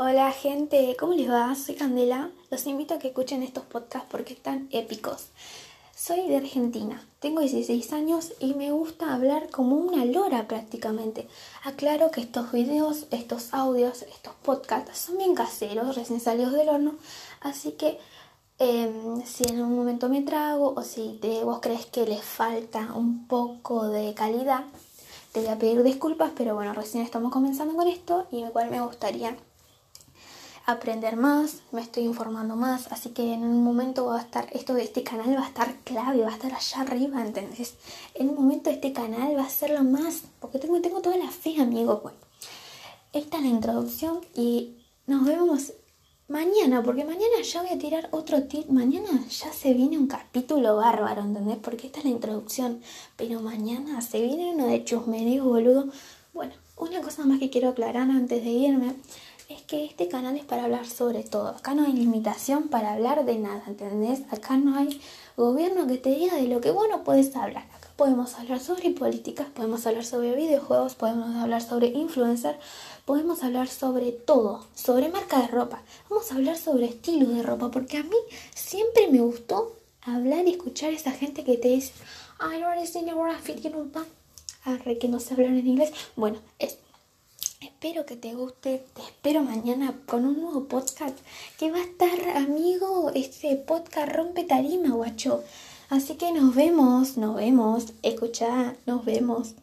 Hola gente, ¿cómo les va? Soy Candela. Los invito a que escuchen estos podcasts porque están épicos. Soy de Argentina, tengo 16 años y me gusta hablar como una lora prácticamente. Aclaro que estos videos, estos audios, estos podcasts son bien caseros, recién salidos del horno, así que em, si en un momento me trago o si vos crees que les falta un poco de calidad, te voy a pedir disculpas, pero bueno, recién estamos comenzando con esto y igual me gustaría aprender más, me estoy informando más, así que en un momento va a estar, esto de este canal va a estar clave, va a estar allá arriba, ¿entendés? En un momento este canal va a ser lo más, porque tengo, tengo toda la fe, amigo, bueno. Esta es la introducción y nos vemos mañana, porque mañana ya voy a tirar otro tip, mañana ya se viene un capítulo bárbaro, ¿entendés? Porque esta es la introducción, pero mañana se viene uno de chusmerío, boludo. Bueno, una cosa más que quiero aclarar antes de irme es que este canal es para hablar sobre todo. Acá no hay limitación para hablar de nada, ¿entendés? Acá no hay gobierno que te diga de lo que vos no puedes hablar. Acá podemos hablar sobre políticas, podemos hablar sobre videojuegos, podemos hablar sobre influencer, podemos hablar sobre todo, sobre marca de ropa. Vamos a hablar sobre estilos de ropa, porque a mí siempre me gustó hablar y escuchar a esa gente que te dice, es fit un pan. Arre, que no sé hablar en inglés. Bueno, es Espero que te guste, te espero mañana con un nuevo podcast que va a estar, amigo, este podcast rompe tarima, guacho. Así que nos vemos, nos vemos, escucha, nos vemos.